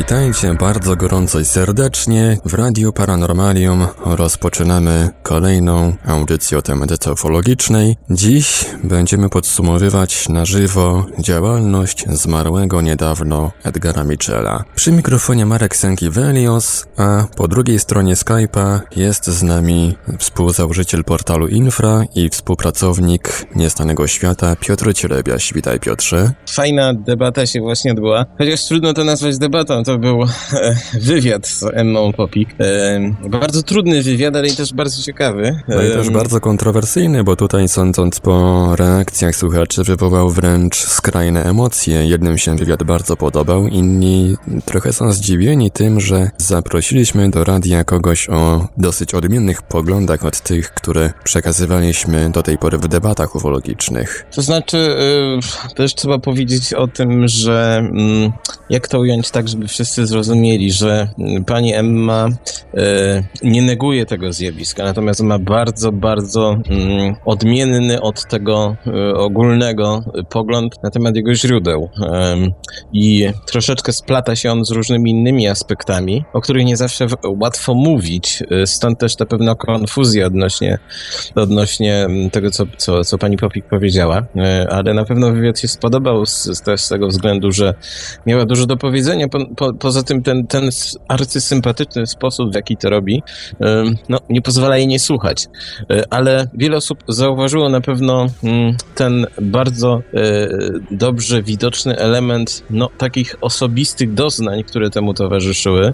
Witajcie bardzo gorąco i serdecznie. W Radiu Paranormalium rozpoczynamy kolejną audycję o tematyce ufologicznej. Dziś będziemy podsumowywać na żywo działalność zmarłego niedawno Edgara Michela. Przy mikrofonie Marek Sękiewelios, a po drugiej stronie Skype'a jest z nami współzałożyciel portalu Infra i współpracownik Niestanego Świata Piotr Cielebiaś. Witaj Piotrze. Fajna debata się właśnie odbyła, chociaż trudno to nazwać debatą, to był e, wywiad z Emmą Popik. E, bardzo trudny wywiad, ale i też bardzo ciekawy. No i też bardzo kontrowersyjny, bo tutaj sądząc po reakcjach słuchaczy wywołał wręcz skrajne emocje. Jednym się wywiad bardzo podobał, inni trochę są zdziwieni tym, że zaprosiliśmy do radia kogoś o dosyć odmiennych poglądach od tych, które przekazywaliśmy do tej pory w debatach ufologicznych. To znaczy, też trzeba powiedzieć o tym, że mm, jak to ująć tak, żeby wszyscy zrozumieli, że mm, pani Emma e, nie neguje tego zjawiska, natomiast ma bardzo, bardzo mm, odmienny od tego e, ogólnego pogląd na temat jego źródeł. I troszeczkę splata się on z różnymi innymi aspektami, o których nie zawsze łatwo mówić, e, stąd też ta pewna konfuzja odnośnie, odnośnie mm, tego, co, co, co pani Popik powiedziała, ale na pewno wywiad się spodobał z, z, z tego względu, że miała dużo do powiedzenia, po, po, poza tym ten, ten arcysympatyczny sposób, w jaki to robi, no, nie pozwala jej nie słuchać. E, ale wiele osób zauważyło na pewno mm, ten bardzo e, dobrze widoczny element no, takich osobistych doznań, które temu towarzyszyły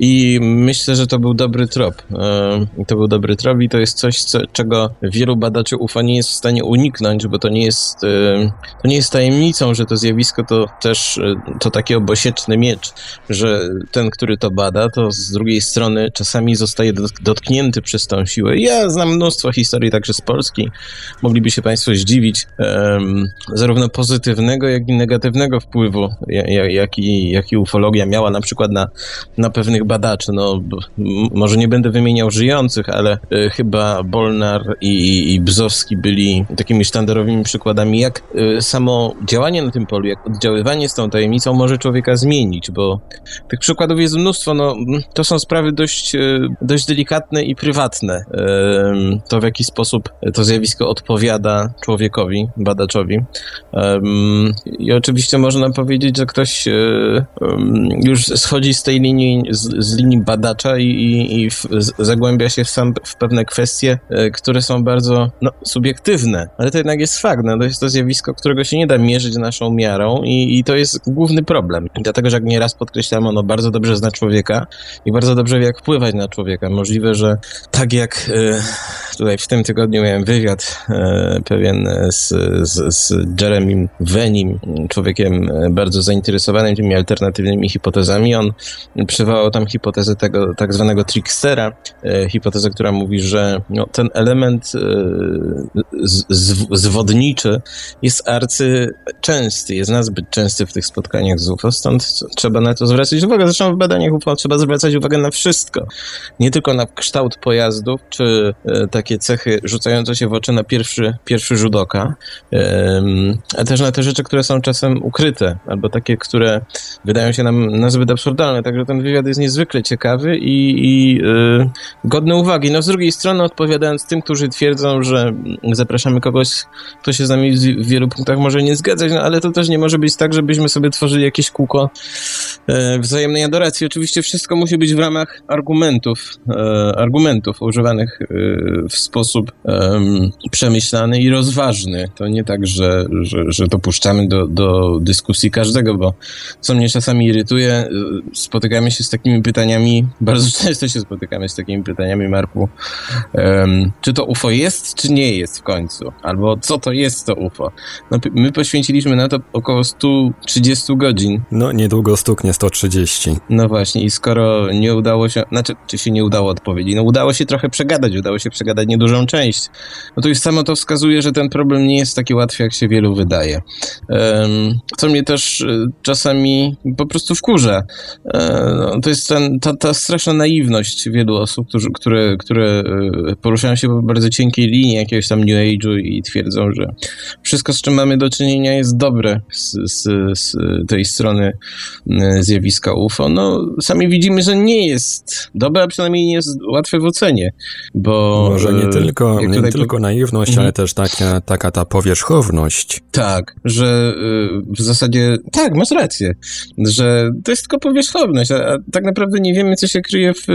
i myślę, że to był dobry trop. E, to był dobry trop i to jest coś, co, czego wielu badaczy UFO nie jest w stanie uniknąć, bo to nie jest, to nie jest tajemnicą, że to zjawisko to też to takie obosieczny miecz, że ten, który to bada, to z drugiej strony czasami zostaje dotknięty przez tą siłę. Ja znam mnóstwo historii także z Polski. Mogliby się Państwo zdziwić um, zarówno pozytywnego, jak i negatywnego wpływu, jaki, jaki ufologia miała na przykład na, na pewnych badaczy. No, może nie będę wymieniał żyjących, ale y, chyba Bolnar i, i Bzowski byli takimi sztandarowymi przykładami, jak y, samo działanie na tym polu, jak oddziaływanie z tą tajemnicą może człowieka zmienić, bo tych przykładów jest mnóstwo. No, to są sprawy dość, e, dość delikatne i prywatne. To w jaki sposób to zjawisko odpowiada człowiekowi, badaczowi. I oczywiście można powiedzieć, że ktoś e, już schodzi z tej linii, z, z linii badacza i, i, i w, zagłębia się w, sam, w pewne kwestie, e, które są bardzo no, subiektywne, ale to jednak jest fakt. No, to jest to zjawisko, którego się nie da mierzyć naszą miarą i, i to jest główny problem. Dlatego, że jak nieraz podkreślam, ono bardzo dobrze zna człowieka i bardzo dobrze wie, jak wpływać na człowieka. Możliwe, że tak jak e, tutaj w tym tygodniu miałem wywiad e, pewien z, z, z Venim, człowiekiem e, bardzo zainteresowanym tymi alternatywnymi hipotezami. On przywołał tam hipotezę tego tak zwanego trickstera, hipotezę, która mówi, że no, ten element z, zwodniczy jest arcy częsty, jest nazbyt częsty w tych spotkaniach z UFO, stąd trzeba na to zwracać uwagę. Zresztą w badaniach UFO trzeba zwracać uwagę na wszystko. Nie tylko na kształt pojazdów, czy e, takie cechy rzucające się w oczy na pierwszy, pierwszy rzut oka, a też na te rzeczy, które są czasem ukryte, albo takie, które wydają się nam nazbyt absurdalne. Także ten wywiad jest niezwykle ciekawy i, i e, godny uwagi. No z drugiej strony odpowiadając tym, którzy twierdzą, że zapraszamy kogoś, kto się z nami w wielu punktach może nie zgadzać, no ale to też nie może być tak, żebyśmy sobie tworzyli jakieś kółko e, wzajemnej adoracji. Oczywiście wszystko musi być w ramach argumentów, e, argumentów używanych e, w sposób przemyślany i rozważny. To nie tak, że, że, że dopuszczamy do, do dyskusji każdego, bo co mnie czasami irytuje, spotykamy się z takimi pytaniami, bardzo często się spotykamy z takimi pytaniami, Marku, czy to UFO jest, czy nie jest w końcu? Albo co to jest to UFO? No, my poświęciliśmy na to około 130 godzin. No, niedługo stuknie 130. No właśnie, i skoro nie udało się, znaczy, czy się nie udało odpowiedzieć, no udało się trochę przegadać, udało się przegadać niedużą część, no to już samo to wskazuje, że ten problem nie jest taki łatwy, jak się wielu wydaje. Co mnie też y, czasami po prostu wkurza. Um, to jest ten, ta, ta straszna naiwność wielu osób, którzy, które, które y, poruszają się po bardzo cienkiej linii jakiegoś tam New Age'u i twierdzą, że wszystko, z czym mamy do czynienia jest dobre z, z, z tej strony zjawiska UFO, no sami widzimy, że nie jest dobre, a przynajmniej nie jest łatwe w ocenie, bo... Może nie tylko, nie tutaj... tylko naiwność, mhm. ale też taka, taka ta powierzchowność. Tak, że w zasadzie, tak, masz rację, że to jest tylko powierzchowność, a, tak naprawdę nie wiemy, co się kryje w,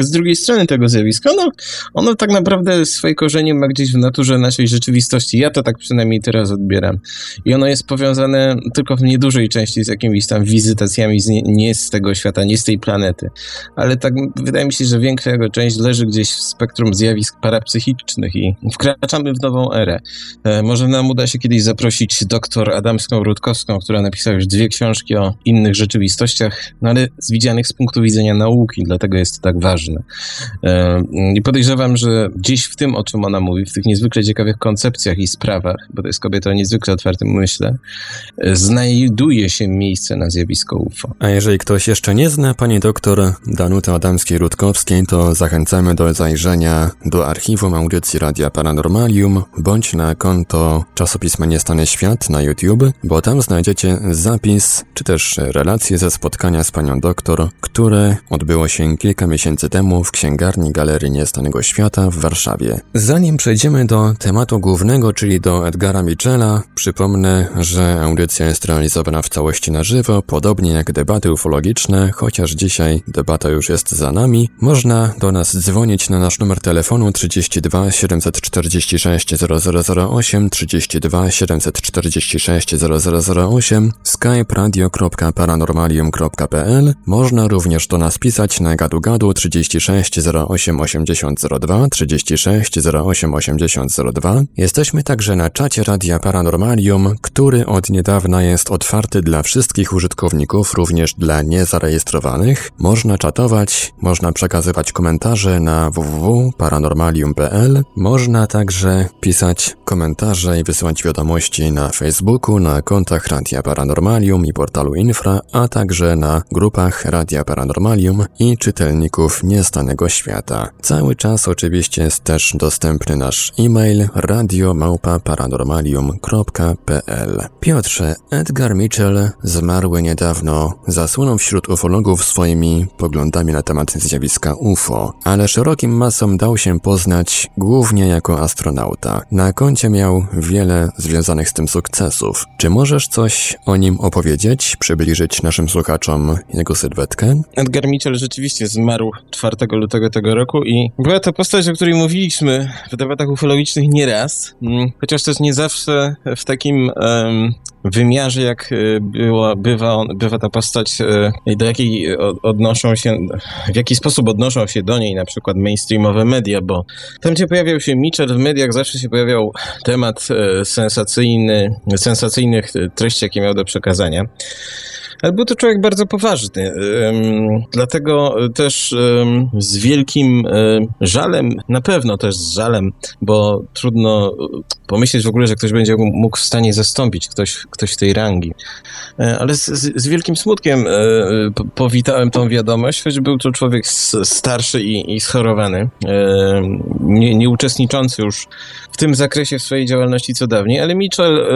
z drugiej strony tego zjawiska. No, ono tak naprawdę swoje korzenie ma gdzieś w naturze naszej rzeczywistości. Ja to tak przynajmniej teraz odbieram. I ono jest powiązane tylko w niedużej części z jakimiś tam wizytacjami z nie, nie, z tego świata, nie z tej planety. Ale tak wydaje mi się, że większa jego część leży gdzieś w spektrum zjawisk parapsychicznych i wkraczamy w nową erę. E, może nam uda się kiedyś zaprosić doktor Adamską Rutkowską, która napisała już dwie książki o innych rzeczywistościach, no ale widzianych z punktu widzenia nauki, dlatego jest to tak ważne. E, I podejrzewam, że gdzieś w tym, o czym ona mówi, w tych niezwykle ciekawych koncepcjach i sprawach, bo to jest kobieta o niezwykle otwartym myśle, e, znajduje się miejsce na zjawisko. A jeżeli ktoś jeszcze nie zna pani doktor Danuty Adamskiej-Rutkowskiej, to zachęcamy do zajrzenia do archiwum audycji Radia Paranormalium bądź na konto czasopisma Niestany Świat na YouTube, bo tam znajdziecie zapis czy też relacje ze spotkania z panią doktor, które odbyło się kilka miesięcy temu w księgarni Galerii Niestanego Świata w Warszawie. Zanim przejdziemy do tematu głównego, czyli do Edgara Michela, przypomnę, że audycja jest realizowana w całości na żywo, podobnie jak debaty ufologiczne, chociaż dzisiaj debata już jest za nami. Można do nas dzwonić na nasz numer telefonu 32 746 0008, 32 746 0008, skype radio.paranormalium.pl. Można również do nas pisać na gadu gadu 36 08 80 02, 36 08 80 02. Jesteśmy także na czacie Radia Paranormalium, który od niedawna jest otwarty dla wszystkich użytkowników, również dla niezarejestrowanych. Można czatować, można przekazywać komentarze na www.paranormalium.pl. Można także pisać komentarze i wysyłać wiadomości na Facebooku, na kontach Radia Paranormalium i portalu Infra, a także na grupach Radia Paranormalium i czytelników Niestanego Świata. Cały czas oczywiście jest też dostępny nasz e-mail radiomałpa-paranormalium.pl Piotrze, Edgar Mitchell, zmarły niedawno, zasłonął wśród ufologów swoimi poglądami na temat zjawiska UFO, ale szerokim masom dał się poznać głównie jako astronauta. Na koncie miał wiele związanych z tym sukcesów. Czy możesz coś o nim opowiedzieć, przybliżyć naszym słuchaczom jego sylwetkę? Edgar Mitchell rzeczywiście zmarł 4 lutego tego roku i była to postać, o której mówiliśmy w debatach ufologicznych nieraz, mm, chociaż też nie zawsze w takim um, wymiarze, jak e, była, bywa, bywa ta postać, e, do jakiej odnoszą się, w jaki sposób odnoszą się do niej na przykład mainstreamowe media, bo tam, gdzie pojawiał się Mitchell w mediach, zawsze się pojawiał temat e, sensacyjny, sensacyjnych treści, jakie miał do przekazania. Ale był to człowiek bardzo poważny. Dlatego też z wielkim żalem, na pewno też z żalem, bo trudno pomyśleć w ogóle, że ktoś będzie mógł w stanie zastąpić ktoś, ktoś tej rangi. E, ale z, z wielkim smutkiem e, powitałem tą wiadomość, choć był to człowiek starszy i, i schorowany, nie, nie uczestniczący już w tym zakresie w swojej działalności co dawniej, ale Mitchell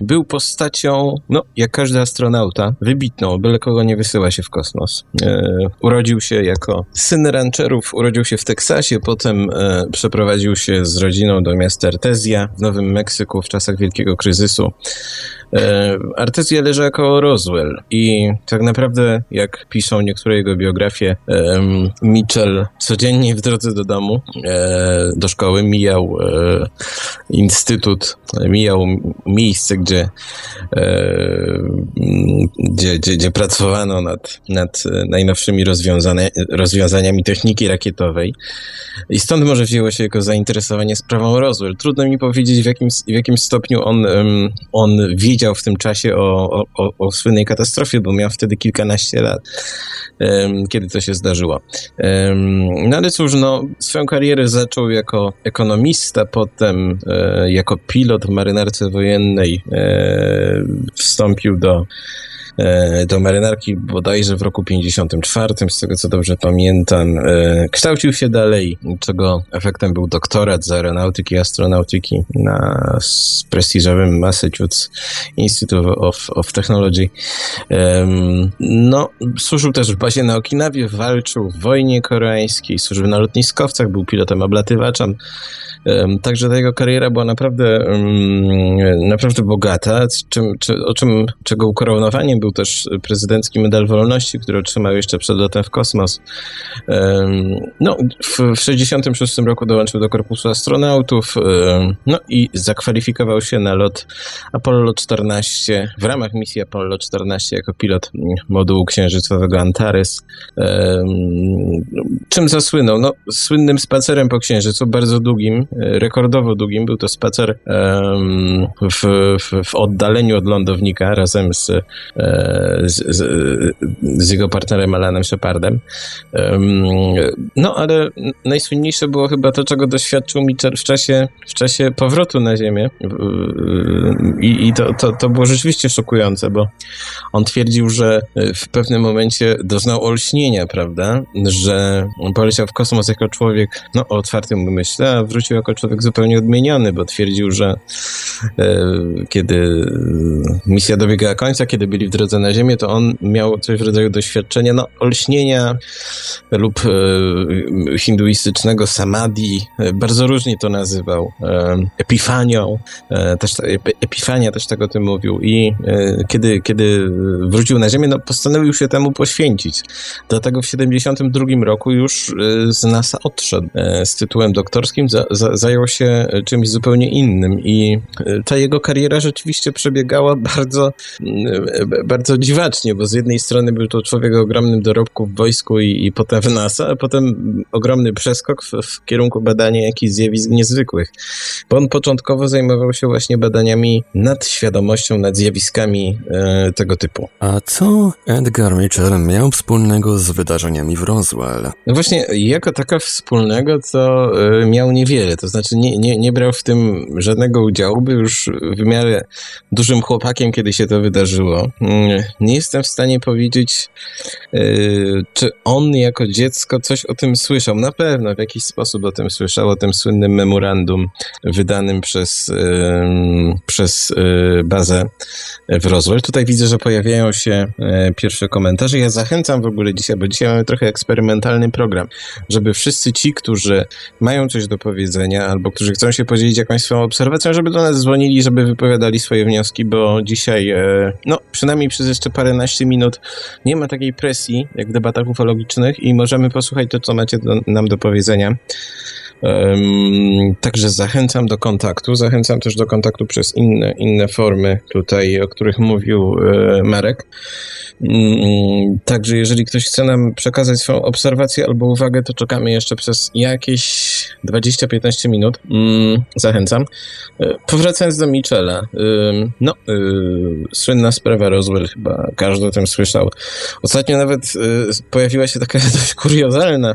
był postacią, no, jak każdy astronauta, wybitną, byle kogo nie wysyła się w kosmos. E, urodził się jako syn rancherów, urodził się w Teksasie, potem przeprowadził się z rodziną do miasta Artezja w Nowym Meksyku w czasach wielkiego kryzysu. E, Artezja leży koło Roswell i tak naprawdę, jak piszą niektóre jego biografie, Mitchell codziennie w drodze do domu, e, do szkoły mijał e, instytut, mijał miejsce, gdzie, gdzie, gdzie, gdzie pracowano nad, nad najnowszymi rozwiązaniami techniki rakietowej. I stąd może wzięło się jego zainteresowanie sprawą Roswell. Trudno mi powiedzieć, w jakim, w jakim stopniu on, on wiedział, w tym czasie o, o, o słynnej katastrofie, bo miał wtedy kilkanaście lat, kiedy to się zdarzyło. No ale cóż, no, swoją karierę zaczął jako ekonomista, potem e, jako pilot w marynarce wojennej e, wstąpił do do marynarki bodajże w roku 54, z tego co dobrze pamiętam. Kształcił się dalej, czego efektem był doktorat z aeronautyki i astronautyki na prestiżowym Massachusetts Institute of, of Technology. No, służył też w bazie na Okinawie, walczył w wojnie koreańskiej, służył na lotniskowcach, był pilotem oblatywaczem. Także ta jego kariera była naprawdę, naprawdę bogata, czym, czy, o czym, czego ukoronowaniem był też prezydencki medal wolności, który otrzymał jeszcze przed lotem w kosmos. No, w 1966 roku dołączył do Korpusu Astronautów no i zakwalifikował się na lot Apollo 14 w ramach misji Apollo 14 jako pilot modułu księżycowego Antares. Czym zasłynął? No, słynnym spacerem po księżycu, bardzo długim, rekordowo długim. Był to spacer w, w, w oddaleniu od lądownika razem z, e, z, z, z jego partnerem Alanem Shepardem. No, ale najsłynniejsze było chyba to, czego doświadczył Mitchell w czasie, w czasie powrotu na Ziemię. I, i to, to, to było rzeczywiście szokujące, bo on twierdził, że w pewnym momencie doznał olśnienia, prawda, że poleciał w kosmos jako człowiek no, o otwartym umyśle, a wrócił jako człowiek zupełnie odmieniony, bo twierdził, że e, kiedy misja dobiegała końca, kiedy byli w drodze na Ziemię, to on miał coś w rodzaju doświadczenia no, olśnienia lub e, hinduistycznego samadhi, e, bardzo różnie to nazywał, e, epifanią, e, też, epifania też tego tym mówił. I e, kiedy, kiedy wrócił na Ziemię, no, postanowił się temu poświęcić. Dlatego w 72 roku już z NASA odszedł. Z tytułem doktorskim, za, za, zajął się e, czymś zupełnie innym. I e, ta jego kariera rzeczywiście przebiegała bardzo, e, bardzo dziwacznie, bo z jednej strony był to człowiek o ogromnym dorobku w wojsku i, i potem w NASA, a potem ogromny przeskok w, w kierunku badania jakichś zjawisk niezwykłych. Bo on początkowo zajmował się właśnie badaniami nad świadomością, nad zjawiskami e, tego typu. A co Edgar Mitchell miał wspólnego z wydarzeniami w Roswell? No właśnie, jako taka wspólnego, to e, miał niewiele. To znaczy, nie, nie, nie brał w tym żadnego udziału, był już w miarę dużym chłopakiem, kiedy się to wydarzyło. Nie jestem w stanie powiedzieć, yy, czy on jako dziecko coś o tym słyszał. Na pewno w jakiś sposób o tym słyszał, o tym słynnym memorandum wydanym przez, przez yy, bazę w Roswell. Tutaj widzę, że pojawiają się yy, pierwsze komentarze. Ja zachęcam w ogóle dzisiaj, bo dzisiaj mamy trochę eksperymentalny program, żeby wszyscy ci, którzy mają coś do powiedzenia albo którzy chcą się podzielić jakąś swoją obserwacją, żeby do nas dzwonili, żeby wypowiadali swoje wnioski, bo dzisiaj, e, no przynajmniej przez jeszcze paręnaście minut nie ma takiej presji jak w debatach ufologicznych i możemy posłuchać to, co macie do, nam do powiedzenia. Um, także zachęcam do kontaktu. Zachęcam też do kontaktu przez inne, inne formy tutaj, o których mówił e, Marek. Um, także jeżeli ktoś chce nam przekazać swoją obserwację albo uwagę, to czekamy jeszcze przez jakieś 20-15 minut. Um, zachęcam. E, powracając do Michela. no, e, słynna sprawa Roswell, chyba każdy o tym słyszał. Ostatnio nawet e, pojawiła się taka dość kuriozalna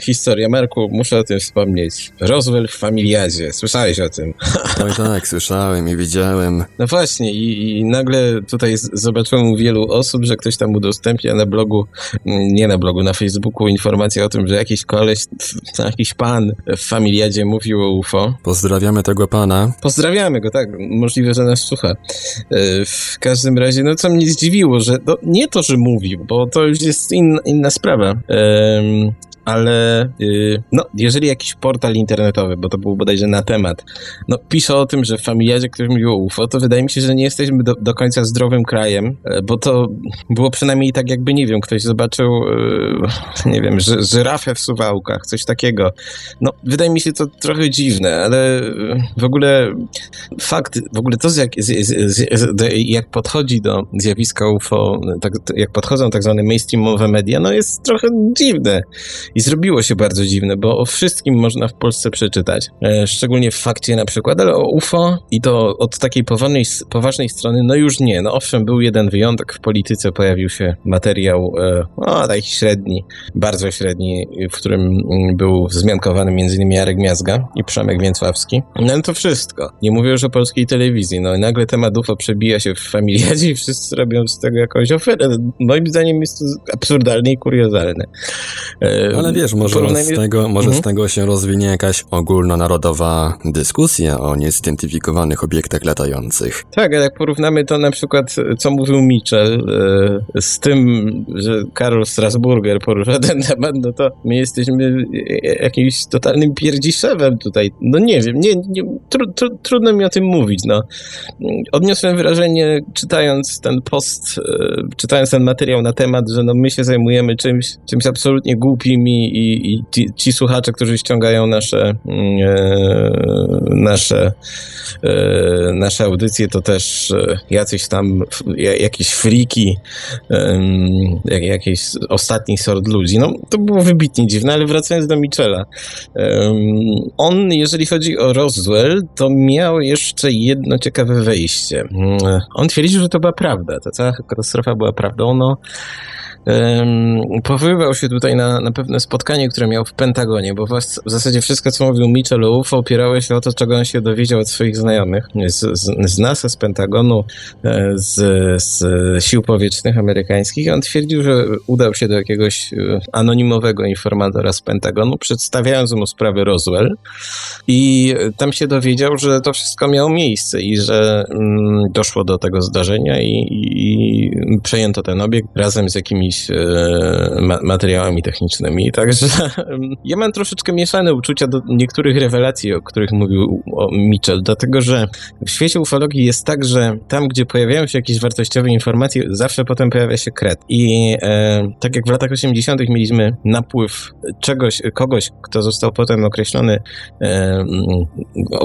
historia. Marku, muszę o tym wspomnieć. Roswell w Familiadzie. Słyszałeś o tym? Oj tak, słyszałem i widziałem. No właśnie i, i nagle tutaj zobaczyłem u wielu osób, że ktoś tam udostępnia na blogu, mm, nie na blogu, na Facebooku informację o tym, że jakiś koleś, jakiś pan w Familiadzie mówił o UFO. Pozdrawiamy tego pana. Pozdrawiamy go, tak. Możliwe, że nas słucha. E, w każdym razie, no co mnie zdziwiło, że no, nie to, że mówił, bo to już jest in, inna sprawa ale yy, no, jeżeli jakiś portal internetowy, bo to był bodajże na temat, no, pisze o tym, że w familiadzie ktoś mówił o UFO, to wydaje mi się, że nie jesteśmy do, do końca zdrowym krajem, e, bo to było przynajmniej tak jakby, nie wiem, ktoś zobaczył, yy, nie wiem, ży, żyrafę w suwałkach, coś takiego. No, wydaje mi się to trochę dziwne, ale w ogóle fakt, w ogóle to, jak, z, z, z, jak podchodzi do zjawiska UFO, tak, jak podchodzą tak zwane mainstreamowe media, no jest trochę dziwne I zrobiło się bardzo dziwne, bo o wszystkim można w Polsce przeczytać, e, szczególnie w fakcie na przykład, ale o UFO i to od takiej poważnej, poważnej strony, no już nie. No owszem, był jeden wyjątek, w polityce pojawił się materiał, e, o taki średni, bardzo średni, w którym mm, był wzmiankowany m.in. Jarek Miazga i Przemek Więcławski. No ale to wszystko. Nie mówię już o polskiej telewizji. No i nagle temat UFO przebija się w familiadzie i wszyscy robią z tego jakąś ofertę. Moim zdaniem jest to absurdalne i kuriozalne. E, ale wiesz, może, Porównajmy... z, tego, może mhm. z tego się rozwinie jakaś ogólnonarodowa dyskusja o niezidentyfikowanych obiektach latających. Tak, jak porównamy to na przykład, co mówił Mitchell e, z tym, że Karol Strasburger porusza ten temat, no to my jesteśmy jakimś totalnym pierdziszewem tutaj. No nie wiem, nie, nie tru, tru, trudno mi o tym mówić, no. Odniosłem wrażenie, czytając ten post, e, czytając ten materiał na temat, że no my się zajmujemy czymś, czymś absolutnie głupim i, i, i ci, ci, słuchacze, którzy ściągają nasze mm, e, nasze e, nasze audycje, to też e, jacyś tam jakieś friki, e, jakiś ostatni sort ludzi. No, to było wybitnie dziwne, ale wracając do Michela. E, on, jeżeli chodzi o Roswell, to miał jeszcze jedno ciekawe wejście. Mm, on twierdził, że to była prawda. Ta cała katastrofa była prawdą. No, powoływał się tutaj na, na pewne spotkanie, które miał w Pentagonie, bo w zasadzie wszystko, co mówił Mitchell o UFO, opierało się o to, czego on się dowiedział od swoich znajomych z, z, z NASA, z Pentagonu, e, z, z sił powietrznych amerykańskich. On twierdził, że udał się do jakiegoś e, anonimowego informatora z Pentagonu, przedstawiając mu sprawę Roswell i tam się dowiedział, że to wszystko miało miejsce i że mm, doszło do tego zdarzenia i, i, i przejęto ten obiekt razem z jakimiś jakimiś e, materiałami technicznymi. Także ja mam troszeczkę mieszane uczucia do niektórych rewelacji, o których mówił Mitchell, dlatego że w świecie ufologii jest tak, że tam, gdzie pojawiają się jakieś wartościowe informacje, zawsze potem pojawia się kret. I e, tak jak w latach 80. mieliśmy napływ czegoś, kogoś, kto został potem określony, e,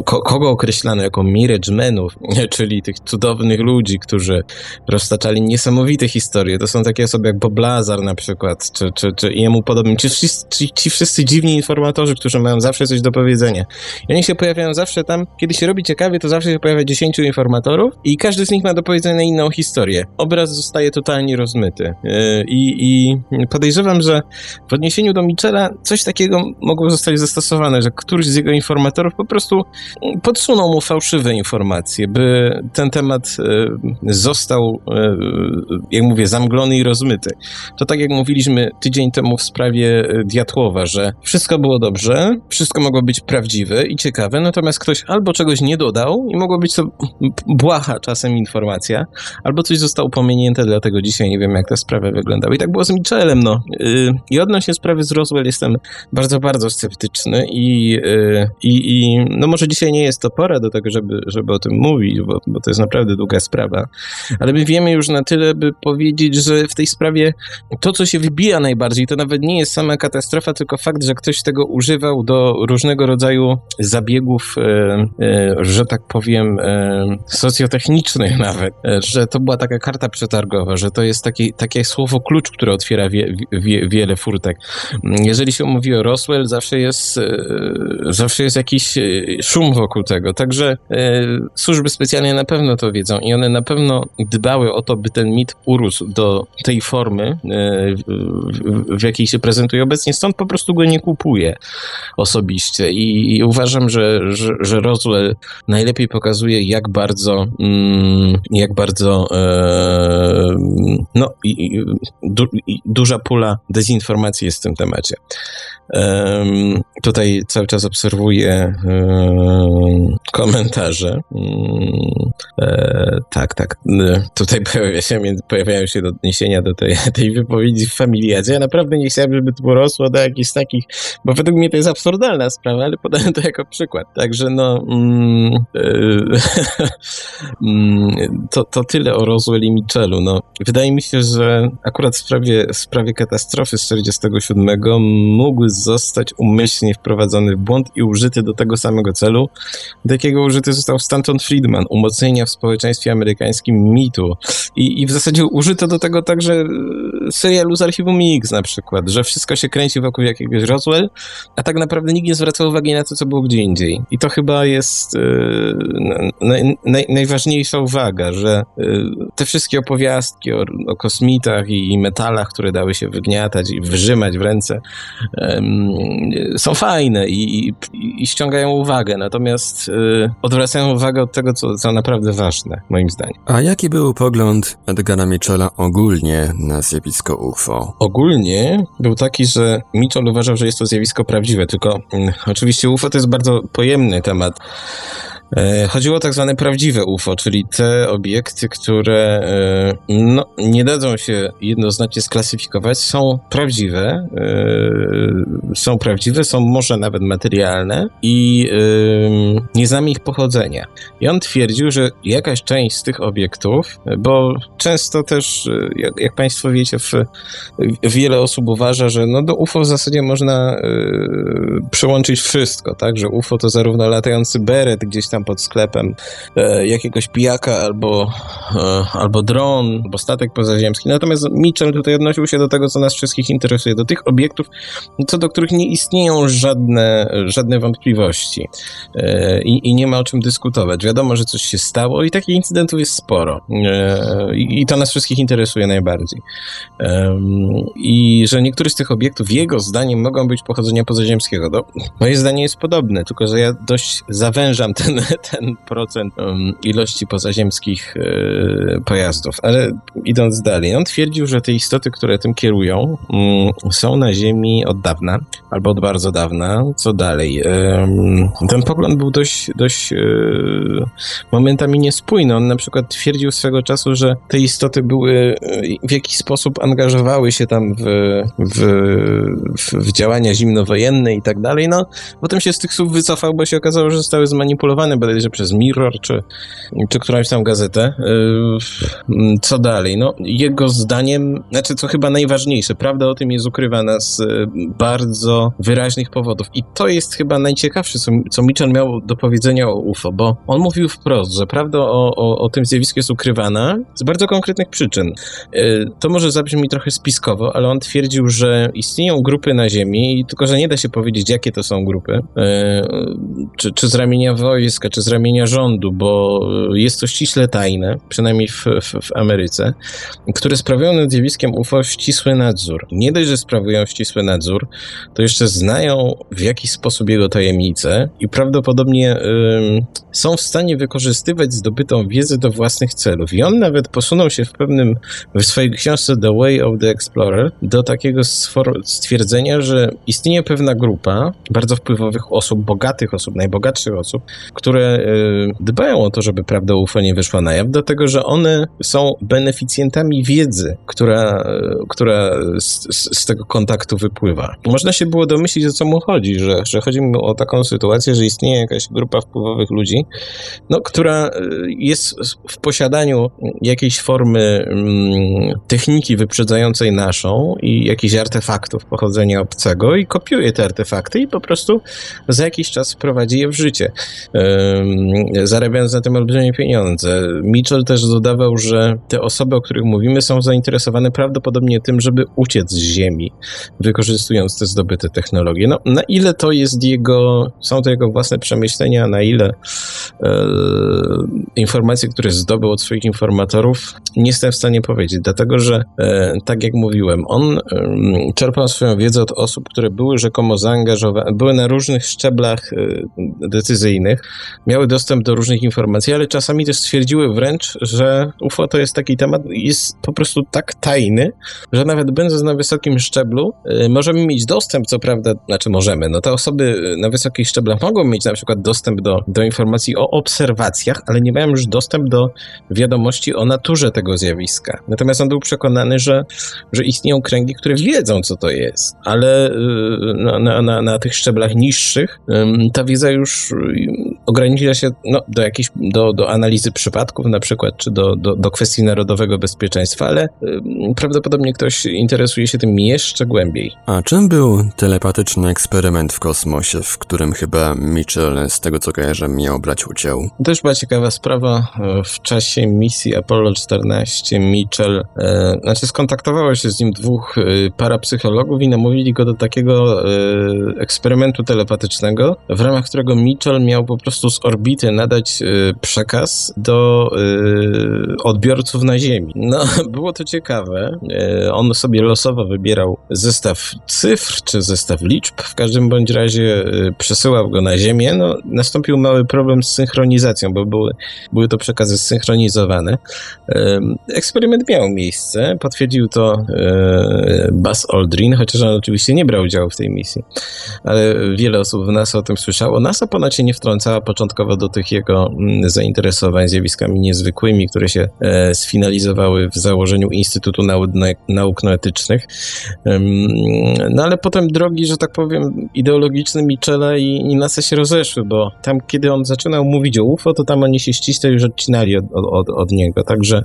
ko, kogo określano jako Miragemenów, czyli tych cudownych ludzi, którzy roztaczali niesamowite historie. To są takie osoby jak Bob Blazar na przykład, czy, czy, czy jemu podobni, ci wszyscy, ci, wszyscy dziwni informatorzy, którzy mają zawsze coś do powiedzenia. I oni się pojawiają zawsze tam, kiedy się robi ciekawie, to zawsze się pojawia 10 informatorów i każdy z nich ma do powiedzenia inną historię. Obraz zostaje totalnie rozmyty. Yy, I, i podejrzewam, że w odniesieniu do Michela coś takiego mogło zostać zastosowane, że któryś z jego informatorów po prostu podsunął mu fałszywe informacje, by ten temat yy, został, yy, jak mówię, zamglony i rozmyty. To tak jak mówiliśmy tydzień temu w sprawie e, Diatłowa, że wszystko było dobrze, wszystko mogło być prawdziwe i ciekawe, natomiast ktoś albo czegoś nie dodał i mogło być to błaha czasem informacja, albo coś zostało pominięte, dlatego dzisiaj nie wiem, jak te sprawy wyglądały. I tak było z Michelem, no. Y, I odnośnie sprawy z Roswell jestem bardzo, bardzo sceptyczny i, y, i, i no może dzisiaj nie jest to pora do tego, żeby, żeby o tym mówić, bo, bo to jest naprawdę długa sprawa, ale my wiemy już na tyle, by powiedzieć, że w tej sprawie to, co się wybija najbardziej, to nawet nie jest sama katastrofa, tylko fakt, że ktoś tego używał do różnego rodzaju zabiegów, e, e, że tak powiem, e, socjotechnicznych nawet, że to była taka karta przetargowa, że to jest taki, takie słowo klucz, które otwiera wie, wie, wiele furtek. Jeżeli się mówi o Roswell, zawsze jest, zawsze jest jakiś szum wokół tego, także służby specjalne na pewno to wiedzą i one na pewno dbały o to, by ten mit urósł do tej formy, e, w jakiej się prezentuje obecnie, stąd po prostu go nie kupuję osobiście i, i uważam, że, że, że Roswell najlepiej pokazuje, jak bardzo mm, jak bardzo e, no, du, duża pula dezinformacji jest w tym temacie. Tutaj cały czas obserwuję komentarze. Mm, e, tak, tak. Tutaj pojawia się, pojawiają się odniesienia do tej, tej wypowiedzi w familiadzie. Ja naprawdę nie chciałem, żeby to porosło do jakichś takich, bo według mnie to jest absurdalna sprawa, ale podałem to jako przykład. Także no mm, mm, to, to tyle o Roswell i Mitchellu. No, wydaje mi się, że akurat w sprawie, w sprawie katastrofy z 47 mógł zostać umyślnie wprowadzony w błąd i użyty do tego samego celu, do jakiego użyty został Stanton Friedman, umocnienia w społeczeństwie amerykańskim mitu. I, i w zasadzie użyto do tego także serialu z archiwum Mix na przykład, że wszystko się kręci wokół jakiegoś Roswell, a tak naprawdę nikt nie zwraca uwagi na to, co było gdzie indziej. I to chyba jest naj, naj, najważniejsza uwaga, że te wszystkie opowiastki o, o kosmitach i metalach, które dały się wygniatać i wyrzymać w ręce, są fajne i, i, i ściągają uwagę, natomiast odwracają uwagę od tego, co, co naprawdę ważne, moim zdaniem. A jaki był pogląd Edgara Mitchella ogólnie na zjawisko UFO? Ogólnie był taki, że Mitchell uważał, że jest to zjawisko prawdziwe, tylko mm, oczywiście UFO to jest bardzo pojemny temat. E, chodziło o tak zwane prawdziwe UFO, czyli te obiekty, które e, no, nie dadzą się jednoznacznie sklasyfikować, są prawdziwe, e, są prawdziwe, są może nawet materialne i nie znamy ich pochodzenia. I on twierdził, że jakaś część z tych obiektów, bo często też, jak, jak Państwo wiecie, w, wiele osób uważa, że no do UFO w zasadzie można przyłączyć wszystko, tak, że UFO to zarówno latający beret gdzieś tam pod sklepem e, jakiegoś pijaka albo, e, albo dron, albo statek pozaziemski. Natomiast Mitchell tutaj odnosił się do tego, co nas wszystkich interesuje, do tych obiektów, co do których nie istnieją żadne, żadne wątpliwości e, i, i nie ma o czym dyskutować. Wiadomo, że coś się stało i takich incydentów jest sporo e, i to nas wszystkich interesuje najbardziej. I że niektóre z tych obiektów, jego zdaniem, mogą być pochodzenia pozaziemskiego. No, moje zdanie jest podobne, tylko że ja dość zawężam ten, ten procent ilości pozaziemskich e, pojazdów. Ale idąc dalej, on twierdził, że te istoty, które tym kierują, um, są na Ziemi od dawna, albo od bardzo dawna. Co dalej? ten pogląd był dość, dość e, momentami niespójny. On na przykład twierdził swego czasu, że te istoty były e, w jakiś sposób angażowały się tam w, w, w działania zimnowojenne i tak dalej. No, potem się z tych słów wycofał, bo się okazało, że zostały zmanipulowane bodajże przez Mirror, czy, czy którąś tam gazetę. Yy, co dalej? No, jego zdaniem, znaczy co chyba najważniejsze, prawda o tym jest ukrywana z y, bardzo wyraźnych powodów. I to jest chyba najciekawsze, co, co miał do powiedzenia o UFO, bo on mówił wprost, że prawda o, o, o tym zjawisku jest ukrywana z bardzo konkretnych przyczyn. Yy, to może zabrzmi trochę spiskowo, ale on twierdził, że istnieją grupy na Ziemi, tylko że nie da się powiedzieć, jakie to są grupy, czy, czy z ramienia czy z ramienia rządu, bo jest to ściśle tajne, przynajmniej w, w, w Ameryce, które sprawują nad zjawiskiem UFO ścisły nadzór. Nie dość, że sprawują ścisły nadzór, to jeszcze znają w jakiś sposób jego tajemnice i prawdopodobnie są w stanie wykorzystywać zdobytą wiedzę do własnych celów. I on nawet posunął się w pewnym, w swojej książce The Way of the Explorer do takiego stwierdzenia, że istnieje pewna grupa bardzo wpływowych osób, bogatych osób, najbogatszych osób, które Y, dbają o to, żeby prawda UFO nie wyszła na jaw, dlatego że one są beneficjentami wiedzy, która, która z, z, tego kontaktu wypływa. Można się było domyślić, o co mu chodzi, że, że chodzi mu o taką sytuację, że istnieje jakaś grupa wpływowych ludzi, no, która y, jest w posiadaniu jakiejś formy mm, techniki wyprzedzającej naszą i jakichś artefaktów pochodzenia obcego i kopiuje te artefakty i po prostu za jakiś czas wprowadzi je w życie zarabiając na tym olbrzymie pieniądze. Mitchell też dodawał, że te osoby, o których mówimy, są zainteresowane prawdopodobnie tym, żeby uciec z Ziemi, wykorzystując te zdobyte technologie. No, na ile to jest jego, są to jego własne przemyślenia, na ile e, informacje, które zdobył od swoich informatorów, nie jestem w stanie powiedzieć, dlatego że, e, tak jak mówiłem, on e, czerpał swoją wiedzę od osób, które były rzekomo zaangażowane, były na różnych szczeblach e, decyzyjnych, miały dostęp do różnych informacji, ale czasami też stwierdziły wręcz, że UFO to jest taki temat, jest po prostu tak tajny, że nawet będąc na wysokim szczeblu, y, możemy mieć dostęp, co prawda, znaczy możemy, no te osoby na wysokich szczeblach mogą mieć na przykład dostęp do, do informacji o obserwacjach, ale nie mają już dostęp do wiadomości o naturze tego zjawiska. Natomiast on był przekonany, że, że istnieją kręgi, które wiedzą, co to jest, ale y, na, na, na, tych szczeblach niższych ta wiedza już ograniczyła się no, do jakiejś, do, do analizy przypadków na przykład, czy do, do, do kwestii narodowego bezpieczeństwa, ale y, prawdopodobnie ktoś interesuje się tym jeszcze głębiej. A czym był telepatyczny eksperyment w kosmosie, w którym chyba Mitchell, z tego co kojarzę, miał brać udział. Też była ciekawa sprawa. W czasie misji Apollo 14 Mitchell, e, znaczy skontaktowało się z nim dwóch e, parapsychologów i namówili go do takiego e, eksperymentu telepatycznego, w ramach którego Mitchell miał po prostu z orbity nadać e, przekaz do e, odbiorców na Ziemi. No, było to ciekawe. E, on sobie losowo wybierał zestaw cyfr czy zestaw liczb. W każdym bądź razie przesyłał go na Ziemię. No, nastąpił mały problem z synchronizacją, bo były, były to przekazy zsynchronizowane. Eksperyment miał miejsce, potwierdził to Buzz Aldrin, chociaż on oczywiście nie brał udziału w tej misji, ale wiele osób w NASA o tym słyszało. NASA ponad się nie wtrącała początkowo do tych jego mm, zainteresowań zjawiskami niezwykłymi, które się e, sfinalizowały w założeniu Instytutu Nauk, Noetycznych. No ale potem drogi, że tak powiem, ideologiczne Michela i, i NASA się rozeszły, bo tam, kiedy on zaczynał mówić o UFO, to tam oni się ściśle już odcinali od, od, od niego. Także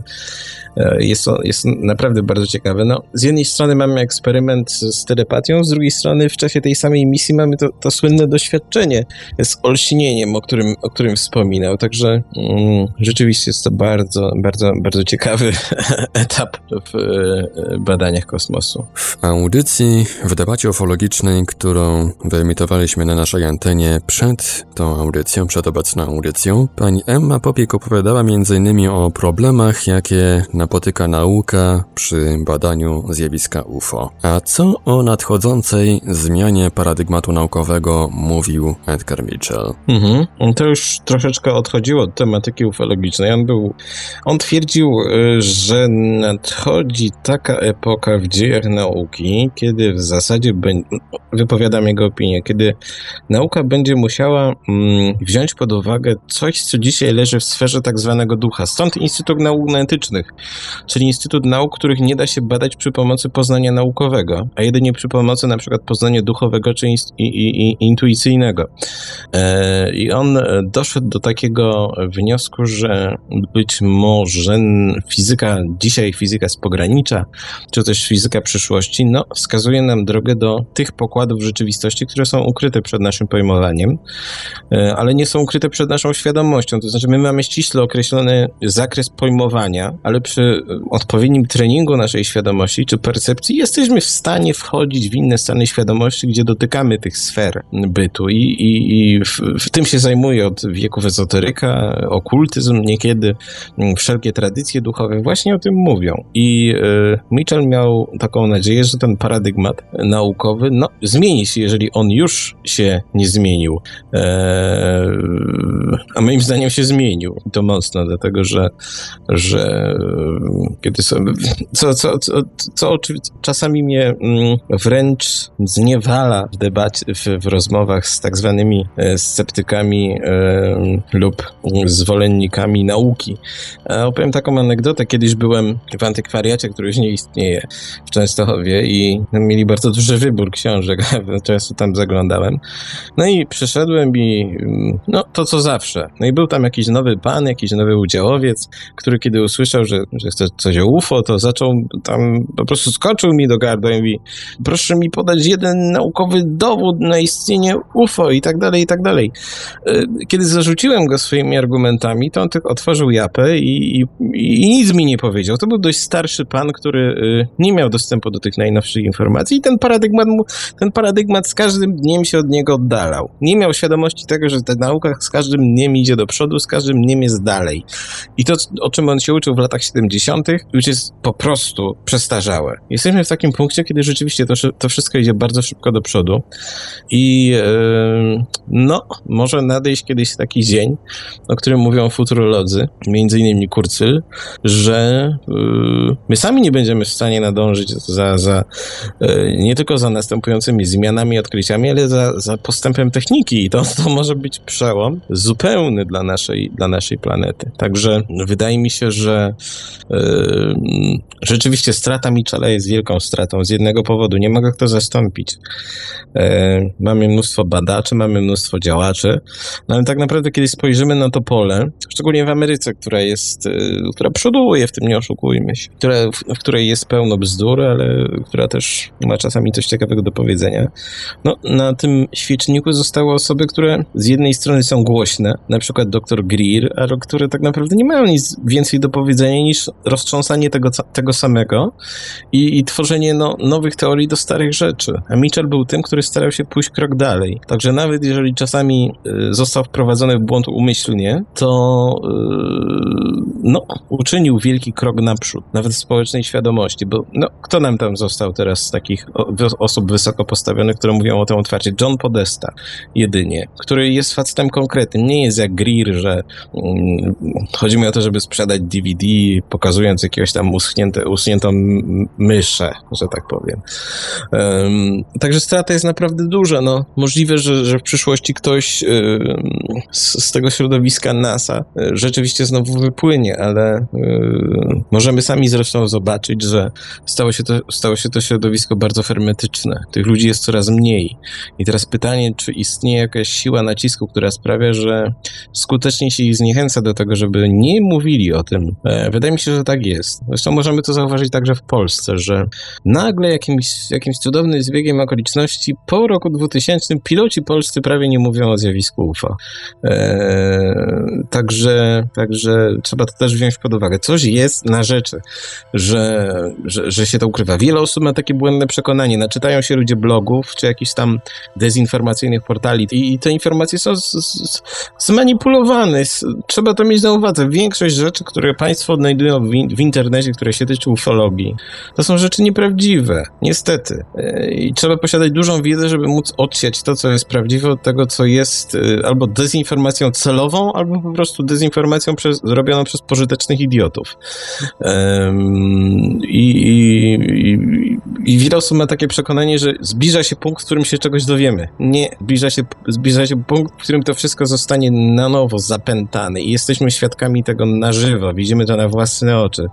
E, jest to jest naprawdę bardzo ciekawe. No, z jednej strony mamy eksperyment z telepatią, z drugiej strony w czasie tej samej misji mamy to, to słynne doświadczenie z olśnieniem, o którym, o którym wspominał. Także mm, rzeczywiście jest to bardzo, bardzo, bardzo ciekawy etap w e, badaniach kosmosu. W audycji, w debacie ufologicznej, którą wyemitowaliśmy na naszej antenie przed tą audycją, przed obecną audycją, pani Emma Popiek opowiadała m.in. o problemach, jakie na napotyka nauka przy badaniu zjawiska UFO. A co o nadchodzącej zmianie paradygmatu naukowego mówił Edgar Mitchell? Mhm. To już troszeczkę odchodziło od tematyki ufologicznej. On był, on twierdził, y, że nadchodzi taka epoka w dziejach nauki, kiedy w zasadzie, wypowiadam jego opinię, kiedy nauka będzie musiała mm, wziąć pod uwagę coś, co dzisiaj leży w sferze tak zwanego ducha. Stąd Instytut Nauk Etycznych, czyli Instytut Nauk, których nie da się badać przy pomocy poznania naukowego, a jedynie przy pomocy na przykład poznania duchowego czy i, i, i intuicyjnego. E, I on doszedł do takiego wniosku, że być może fizyka, dzisiaj fizyka z pogranicza, czy też fizyka przyszłości, no, wskazuje nam drogę do tych pokładów rzeczywistości, które są ukryte przed naszym pojmowaniem, e, ale nie są ukryte przed naszą świadomością. To znaczy, my mamy ściśle określony zakres pojmowania, ale przy odpowiednim treningu naszej świadomości czy percepcji jesteśmy w stanie wchodzić w inne stany świadomości, gdzie dotykamy tych sfer bytu i, i, i w, w, tym się zajmuje od wieków ezoteryka, okultyzm niekiedy, mm, wszelkie tradycje duchowe właśnie o tym mówią. I y, Mitchell miał taką nadzieję, że ten paradygmat naukowy no, zmieni się, jeżeli on już się nie zmienił. E, a moim zdaniem się zmienił. I to mocno, dlatego że, że kiedy sobie, co, co, co, co czasami mnie mm, wręcz zniewala w debacie, w, w rozmowach z tak zwanymi e, sceptykami lub zwolennikami nauki. Opowiem taką anegdotę. Kiedyś byłem w antykwariacie, który już nie istnieje w Częstochowie i mieli bardzo duży wybór książek. Często tam zaglądałem. No i przyszedłem i mm, no to co zawsze. No i był tam jakiś nowy pan, jakiś nowy udziałowiec, który kiedy usłyszał, że, że chce coś o UFO, to zaczął tam, po prostu skoczył mi do gardła i mówi, proszę mi podać jeden naukowy dowód na istnienie UFO i tak dalej, i tak dalej. Kiedy zarzuciłem go swoimi argumentami, to on tylko otworzył japę i, i, i nic mi nie powiedział. To był dość starszy pan, który e, nie miał dostępu do tych najnowszych informacji i ten paradygmat, mu, ten paradygmat z każdym dniem się od niego oddalał. Nie miał świadomości tego, że ta nauka z każdym dniem idzie do przodu, z każdym dniem jest dalej. I to, o czym on się uczył w latach 70., już jest po prostu przestarzałe. Jesteśmy w takim punkcie, kiedy rzeczywiście to, to wszystko idzie bardzo szybko do przodu i yy, no, może nadejść kiedyś taki dzień, o którym mówią futurolodzy, między innymi Kurcyl, że yy, my sami nie będziemy w stanie nadążyć za, za yy, nie tylko za następującymi zmianami, odkryciami, ale za, za postępem techniki i to, to może być przełom zupełny dla naszej, dla naszej planety. Także wydaje mi się, że rzeczywiście strata Michela jest wielką stratą z jednego powodu. Nie mogę kto zastąpić. Mamy mnóstwo badaczy, mamy mnóstwo działaczy, no ale tak naprawdę, kiedy spojrzymy na to pole, szczególnie w Ameryce, która jest, e, która przoduje, w tym nie oszukujmy się, która, w, w której jest pełno bzdur, ale która też ma czasami coś ciekawego do powiedzenia. No, na tym świeczniku zostały osoby, które z jednej strony są głośne, na przykład dr Greer, ale które tak naprawdę nie mają nic więcej do powiedzenia niż roztrząsanie tego, tego samego i, i tworzenie no, nowych teorii do starych rzeczy. A Mitchell był tym, który starał się pójść krok dalej. Także nawet jeżeli czasami y, został wprowadzony w błąd umyślnie, to y, no, uczynił wielki krok naprzód, nawet w społecznej świadomości, bo no, kto nam tam został teraz z takich osób wysoko postawionych, które mówią o tym otwarcie? John Podesta jedynie, który jest facetem konkretnym, nie jest jak Greer, że mm, chodzi mi o to, żeby sprzedać DVD, pokazując jakiegoś tam uschnięte, uschniętą myszę, że tak powiem. Także strata jest naprawdę duża. No, możliwe, że, że w przyszłości ktoś z, z, tego środowiska NASA y, rzeczywiście znowu wypłynie, ale y, możemy sami zresztą zobaczyć, że stało się, to, stało się to środowisko bardzo hermetyczne. Tych ludzi jest coraz mniej. I teraz pytanie, czy istnieje jakaś siła nacisku, która sprawia, że skutecznie się ich zniechęca do tego, żeby nie mówili o tym. E, wydaje mi się, że tak jest. Zresztą możemy to zauważyć także w Polsce, że nagle jakimś, jakimś cudownym zbiegiem okoliczności po roku 2000 piloci polscy prawie nie mówią o zjawisku UFO. Eee, także, także trzeba to też wziąć pod uwagę. Coś jest na rzeczy, że, że, że się to ukrywa. Wiele osób ma takie błędne przekonanie. Naczytają się ludzie blogów, czy jakichś tam dezinformacyjnych portali i, i te informacje są z, z, zmanipulowane. Trzeba to mieć na uwadze. Większość rzeczy, które państwo odnajdują w, w internecie, które się tyczą ufologii, to są rzeczy nieprawdziwe. Niestety. Eee, I trzeba posiadać dużą wiedzę, żeby móc odsiać to, co jest prawdziwe od tego, co jest y, albo dezinformacją celową, albo po prostu dezinformacją przez, zrobioną przez pożytecznych idiotów. Um, i, i, I wiele osób ma takie przekonanie, że zbliża się punkt, w którym się czegoś dowiemy. Nie, zbliża się, zbliża się punkt, w którym to wszystko zostanie na nowo zapętane i jesteśmy świadkami tego na żywo. Widzimy to na własne oczy,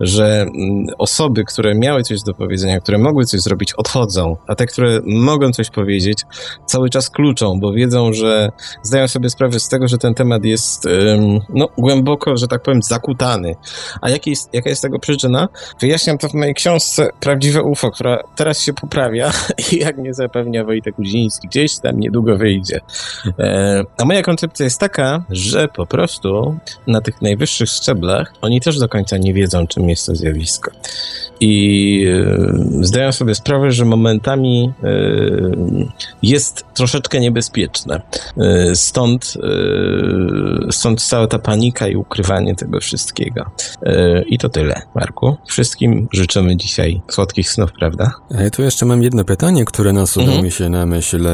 że mm, osoby, które miały coś do powiedzenia, które mogły coś zrobić, odchodzą, a te, które mogą coś powiedzieć, cały czas kluczą, bo wiedzą, że zdają sobie sprawę z tego, że ten temat jest no, głęboko, że tak powiem, zakutany. A jaki jest, jaka jest tego przyczyna? Wyjaśniam to w mojej książce Prawdziwe UFO, która teraz się poprawia i jak mnie zapewnia Wojtek Udziński, gdzieś tam niedługo wyjdzie. E, a moja koncepcja jest taka, że po prostu na tych najwyższych szczeblach oni też do końca nie wiedzą, czym jest to zjawisko. I e, zdają sobie sprawę, że momentami e, jest troszeczkę niebezpieczne. E, stąd, stąd cała ta panika i ukrywanie tego wszystkiego. I to tyle, Marku. Wszystkim życzymy dzisiaj słodkich snów, prawda? Ja tu jeszcze mam jedno pytanie, które nasuwa mhm. mi się na myśl,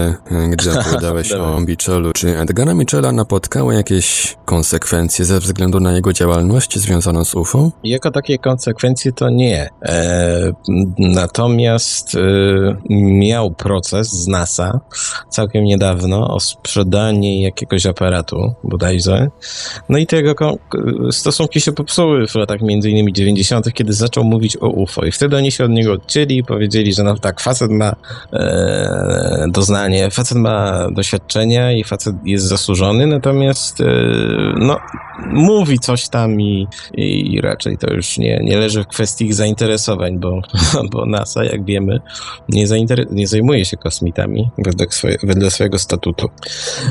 gdy opowiadałeś o Mitchellu. Czy Edgara Mitchella napotkały jakieś konsekwencje ze względu na jego działalność związaną z UFO? Jako takie konsekwencje to nie. E, natomiast e, miał proces z NASA całkiem niedawno o sprzedanie jakiegoś aparatu bodajże. No i tego stosunki się popsuły w latach między innymi 90., kiedy zaczął mówić o UFO. I wtedy oni się od niego odcięli i powiedzieli, że no tak, facet ma e, doznanie, facet ma doświadczenia i facet jest zasłużony, natomiast e, no, mówi coś tam i, i raczej to już nie, nie leży w kwestii ich bo, bo NASA, jak wiemy, nie, nie zajmuje się kosmitami wedle, swoje, swojego statutu.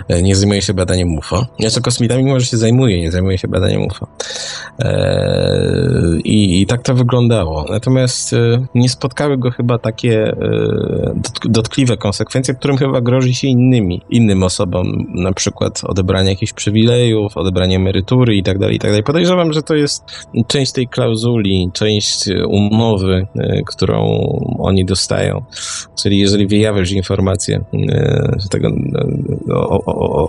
E, nie zajmuje się badaniem UFO. Znaczy kosmitami może się zajmuje, nie zajmuje się badaniem UFO. Eee, i, I tak to wyglądało. Natomiast e, nie spotkały go chyba takie e, dotkliwe konsekwencje, którym chyba grozi się innymi, innym osobom, na przykład odebranie jakichś przywilejów, odebranie emerytury i tak dalej, i tak dalej. Podejrzewam, że to jest część tej klauzuli, część umowy, e, którą oni dostają. Czyli jeżeli wyjawiasz informacje tego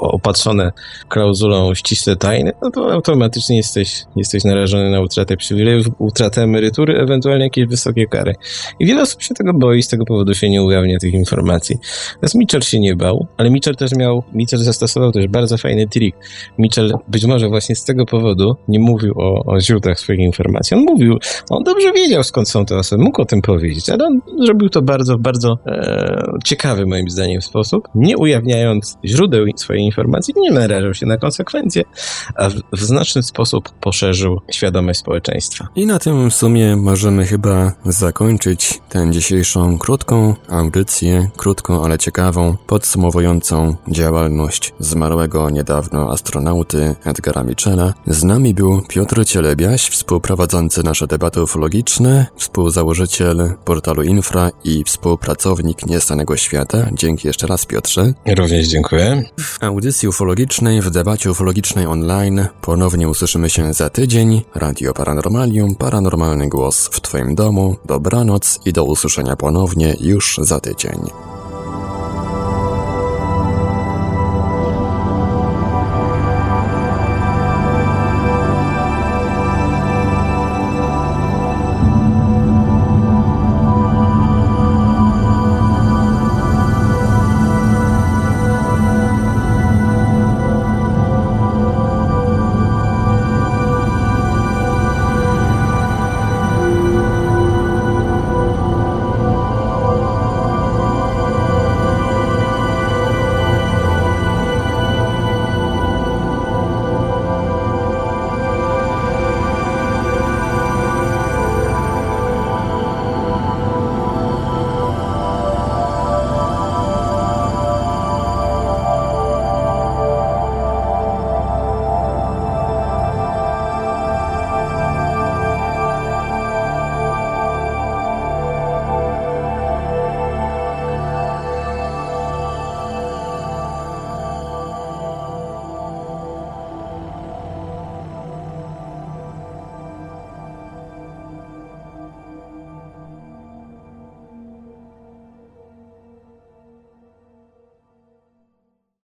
opatrzone klauzulą ściśle tajne, no to automatycznie jesteś, jesteś narażony na utratę przywilejów, utratę emerytury, ewentualnie jakieś wysokie kary. I wiele osób się tego boi, z tego powodu się nie ujawnia tych informacji. Natomiast Mitchell się nie bał, ale Mitchell też miał, Mitchell zastosował też bardzo fajny trik. Mitchell być może właśnie z tego powodu nie mówił o, o źródłach swoich informacji. On mówił, on dobrze wiedział skąd są te osoby, mógł o tym powiedzieć, ale on zrobił to bardzo, bardzo e, ciekawy moim zdaniem sposób, nie ujawniając źródeł swojej informacji, nie narażał się na konsekwencje, a w, w znaczny sposób poszerzył świadomość społeczeństwa. I na tym w sumie możemy chyba zakończyć tę dzisiejszą krótką audycję, krótką, ale ciekawą, podsumowującą działalność zmarłego niedawno astronauty Edgara Michela. Z nami był Piotr Cielebiaś, współprowadzący nasze debaty ufologiczne, współzałożyciel portalu Infra i współpracownik Niestanego Świata. Dzięki jeszcze raz, Piotrze. Również dziękuję. W audycji ufologicznej, w debacie ufologicznej online ponownie usłyszymy się za tydzień. Radio Paranormalium, paranormalny głos w Twoim domu. Dobranoc i do usłyszenia ponownie już za tydzień.